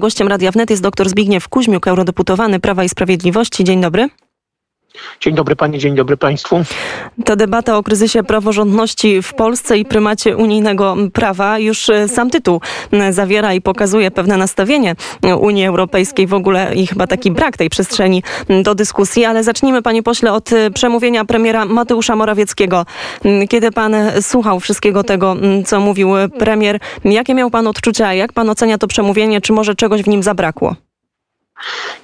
Gościem Radia Wnet jest dr Zbigniew Kuźmiuk, eurodeputowany Prawa i Sprawiedliwości. Dzień dobry. Dzień dobry Panie, dzień dobry Państwu. Ta debata o kryzysie praworządności w Polsce i prymacie unijnego prawa już e, sam tytuł e, zawiera i pokazuje pewne nastawienie Unii Europejskiej, w ogóle i chyba taki brak tej przestrzeni do dyskusji, ale zacznijmy Panie Pośle od e, przemówienia premiera Mateusza Morawieckiego. Kiedy Pan słuchał wszystkiego tego, co mówił premier, jakie miał Pan odczucia, jak Pan ocenia to przemówienie, czy może czegoś w nim zabrakło?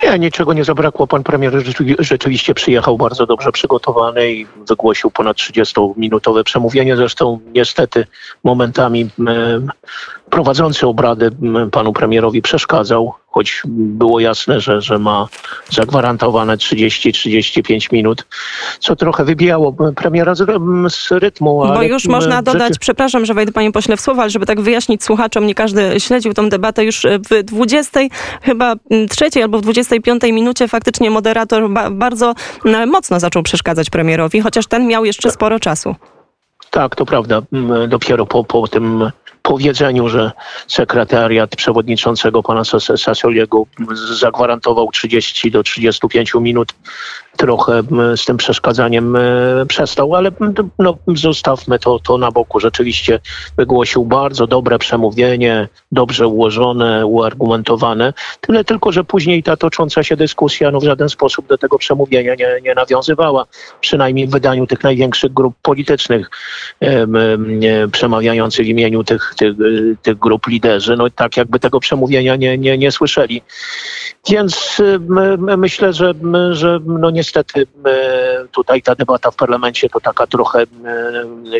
Nie, niczego nie zabrakło. Pan premier rzeczywiście przyjechał bardzo dobrze przygotowany i wygłosił ponad 30-minutowe przemówienie. Zresztą niestety momentami prowadzący obrady panu premierowi przeszkadzał, choć było jasne, że, że ma zagwarantowane 30-35 minut, co trochę wybijało premiera z, z rytmu. Bo już można dodać, przepraszam, że wejdę panie pośle w słowa, ale żeby tak wyjaśnić słuchaczom, nie każdy śledził tą debatę już w 20, chyba trzeciej albo w 25 minucie faktycznie moderator ba bardzo mocno zaczął przeszkadzać premierowi, chociaż ten miał jeszcze sporo czasu. Tak, to prawda. Dopiero po, po tym powiedzeniu, że sekretariat przewodniczącego pana Sasoliego zagwarantował 30 do 35 minut, trochę z tym przeszkadzaniem przestał, ale no, zostawmy to, to na boku. Rzeczywiście wygłosił bardzo dobre przemówienie, dobrze ułożone, uargumentowane. Tyle tylko, że później ta tocząca się dyskusja no, w żaden sposób do tego przemówienia nie, nie nawiązywała. Przynajmniej w wydaniu tych największych grup politycznych przemawiających w imieniu tych, tych, tych grup liderzy, no tak jakby tego przemówienia nie, nie, nie słyszeli. Więc myślę, że, że no niestety tutaj ta debata w parlamencie to taka trochę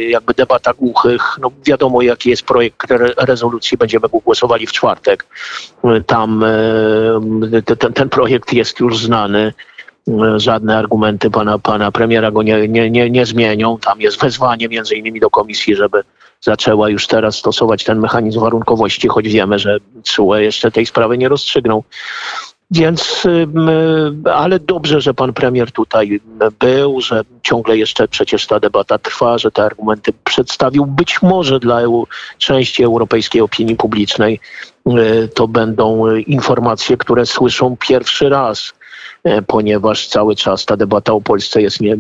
jakby debata głuchych. No wiadomo, jaki jest projekt rezolucji, będziemy głosowali w czwartek. Tam ten, ten projekt jest już znany żadne argumenty pana, pana premiera go nie, nie, nie, nie zmienią. Tam jest wezwanie między innymi do komisji, żeby zaczęła już teraz stosować ten mechanizm warunkowości, choć wiemy, że CUE jeszcze tej sprawy nie rozstrzygnął. Więc, ale dobrze, że pan premier tutaj był, że ciągle jeszcze przecież ta debata trwa, że te argumenty przedstawił być może dla części europejskiej opinii publicznej. To będą informacje, które słyszą pierwszy raz E, ponieważ cały czas ta debata o Polsce jest nie,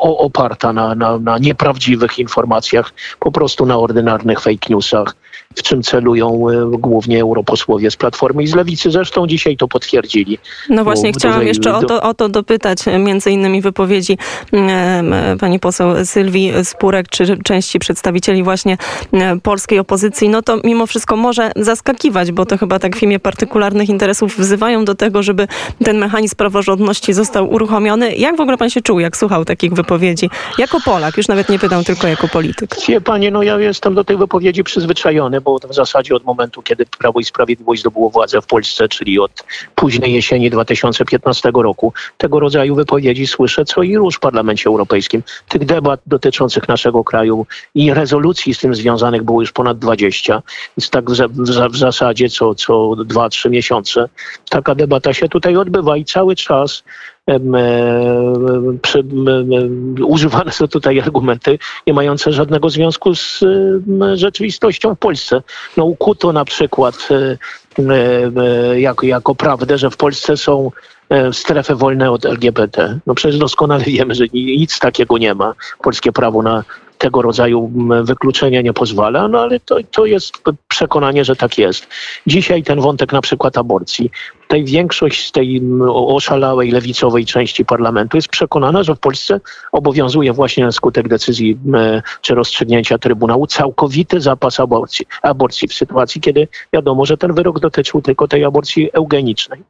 oparta na, na, na nieprawdziwych informacjach, po prostu na ordynarnych fake newsach, w czym celują e, głównie europosłowie z Platformy i z Lewicy. Zresztą dzisiaj to potwierdzili. No właśnie, chciałam dużej, jeszcze o to, o to dopytać, między innymi wypowiedzi pani poseł Sylwii Spurek, czy części przedstawicieli właśnie polskiej opozycji. No to mimo wszystko może zaskakiwać, bo to chyba tak w imię partykularnych interesów wzywają do tego, żeby ten mechanizm praworządności został uruchomiony. Jak w ogóle pan się czuł, jak słuchał takich wypowiedzi? Jako Polak, już nawet nie pytam tylko jako polityk. Wie panie, no ja jestem do tych wypowiedzi przyzwyczajony, bo w zasadzie od momentu, kiedy Prawo i Sprawiedliwość zdobyło władzę w Polsce, czyli od późnej jesieni 2015 roku, tego rodzaju wypowiedzi słyszę co i róż w Parlamencie Europejskim. Tych debat dotyczących naszego kraju i rezolucji z tym związanych było już ponad 20. Więc tak w, zasadzie co, co 2-3 miesiące taka debata się tutaj odbywa i cały czas przy, używane są tutaj argumenty nie mające żadnego związku z rzeczywistością w Polsce. No ukuto na przykład e, jako, jako prawdę, że w Polsce są e, strefy wolne od LGBT. No przecież doskonale wiemy, że nic takiego nie ma. Polskie prawo na tego rodzaju wykluczenia nie pozwala, no ale to, to jest przekonanie, że tak jest. Dzisiaj ten wątek na przykład aborcji tutaj większość z tej oszalałej lewicowej części parlamentu jest przekonana, że w Polsce obowiązuje właśnie na skutek decyzji czy rozstrzygnięcia Trybunału całkowity zapas aborcji, aborcji w sytuacji, kiedy wiadomo, że ten wyrok dotyczył tylko tej aborcji eugenicznej.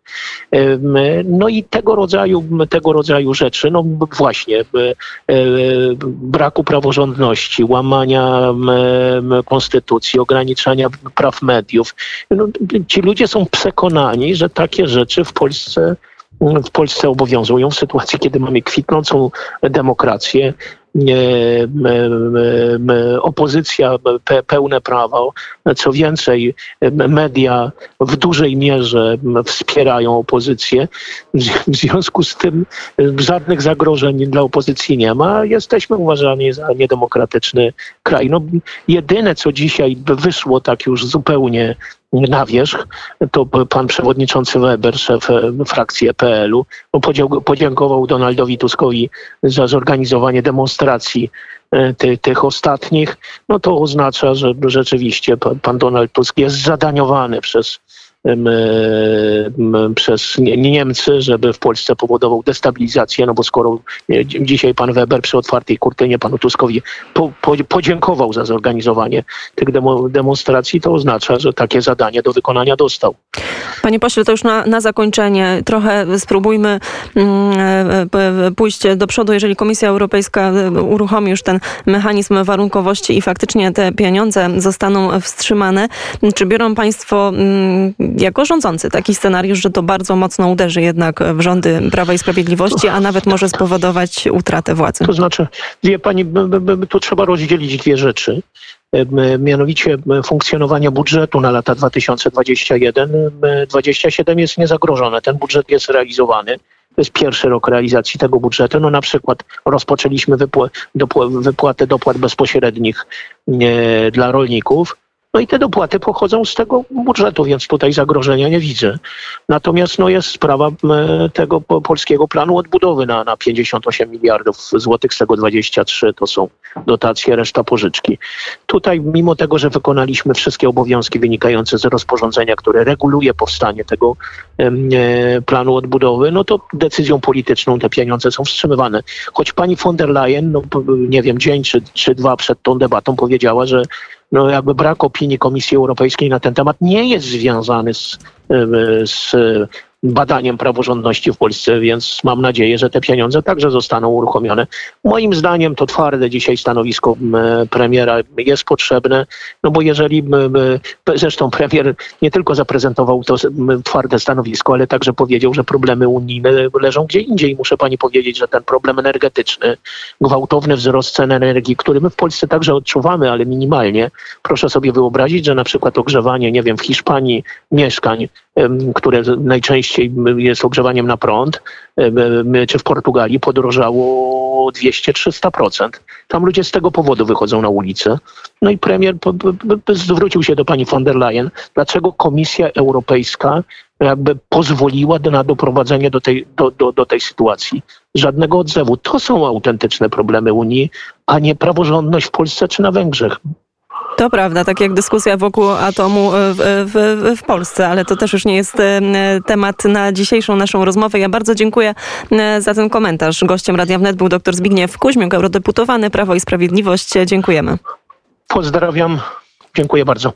No i tego rodzaju, tego rodzaju rzeczy, no właśnie e, braku praworządności, łamania konstytucji, ograniczania praw mediów. No, ci ludzie są przekonani, że tak takie rzeczy w Polsce w Polsce obowiązują w sytuacji, kiedy mamy kwitnącą demokrację, opozycja pełne prawo. Co więcej, media w dużej mierze wspierają opozycję. W związku z tym żadnych zagrożeń dla opozycji nie ma. Jesteśmy uważani za niedemokratyczny kraj. No, jedyne, co dzisiaj wyszło tak już zupełnie na wierzch, to pan przewodniczący Weber, szef frakcji EPL-u, podziękował Donaldowi Tuskowi za zorganizowanie demonstracji e, ty, tych ostatnich. No to oznacza, że rzeczywiście pan, pan Donald Tusk jest zadaniowany przez przez Niemcy, żeby w Polsce powodował destabilizację, no bo skoro dzisiaj pan Weber przy otwartej kurtynie panu Tuskowi po, po, podziękował za zorganizowanie tych demo, demonstracji, to oznacza, że takie zadanie do wykonania dostał. Panie pośle, to już na, na zakończenie trochę spróbujmy mm, e, pójść do przodu. Jeżeli Komisja Europejska e, uruchomi już ten mechanizm warunkowości i faktycznie te pieniądze zostaną wstrzymane, czy biorą państwo mm, jako rządzący taki scenariusz, że to bardzo mocno uderzy jednak w rządy Prawa i Sprawiedliwości, a nawet może spowodować utratę władzy? To znaczy, wie pani, tu trzeba rozdzielić dwie rzeczy mianowicie funkcjonowania budżetu na lata 2021-2027 jest niezagrożone. Ten budżet jest realizowany. To jest pierwszy rok realizacji tego budżetu. No na przykład rozpoczęliśmy wypłatę dopłat bezpośrednich dla rolników. No i te dopłaty pochodzą z tego budżetu, więc tutaj zagrożenia nie widzę. Natomiast no, jest sprawa tego polskiego planu odbudowy na, na 58 miliardów złotych, z tego 23 to są dotacje, reszta pożyczki. Tutaj, mimo tego, że wykonaliśmy wszystkie obowiązki wynikające z rozporządzenia, które reguluje powstanie tego e, planu odbudowy, no to decyzją polityczną te pieniądze są wstrzymywane. Choć pani von der Leyen, no, nie wiem, dzień czy, czy dwa przed tą debatą powiedziała, że no jakby brak opinii Komisji Europejskiej na ten temat nie jest związany z, z badaniem praworządności w Polsce, więc mam nadzieję, że te pieniądze także zostaną uruchomione. Moim zdaniem to twarde dzisiaj stanowisko premiera jest potrzebne, no bo jeżeli, zresztą premier nie tylko zaprezentował to twarde stanowisko, ale także powiedział, że problemy unijne leżą gdzie indziej. Muszę pani powiedzieć, że ten problem energetyczny, gwałtowny wzrost cen energii, który my w Polsce także odczuwamy, ale minimalnie. Proszę sobie wyobrazić, że na przykład ogrzewanie, nie wiem, w Hiszpanii mieszkań, które najczęściej jest ogrzewaniem na prąd, czy w Portugalii podrożało 200-300%. Tam ludzie z tego powodu wychodzą na ulicę. No i premier zwrócił się do pani von der Leyen, dlaczego Komisja Europejska jakby pozwoliła na doprowadzenie do tej, do, do, do tej sytuacji. Żadnego odzewu. To są autentyczne problemy Unii, a nie praworządność w Polsce czy na Węgrzech. To prawda, tak jak dyskusja wokół atomu w, w, w, Polsce, ale to też już nie jest e, temat na dzisiejszą naszą rozmowę. Ja bardzo dziękuję e, za ten komentarz. Gościem Radia Wnet był dr Zbigniew Kuźmiuk, eurodeputowany Prawo i Sprawiedliwość. Dziękujemy. Pozdrawiam. Dziękuję bardzo.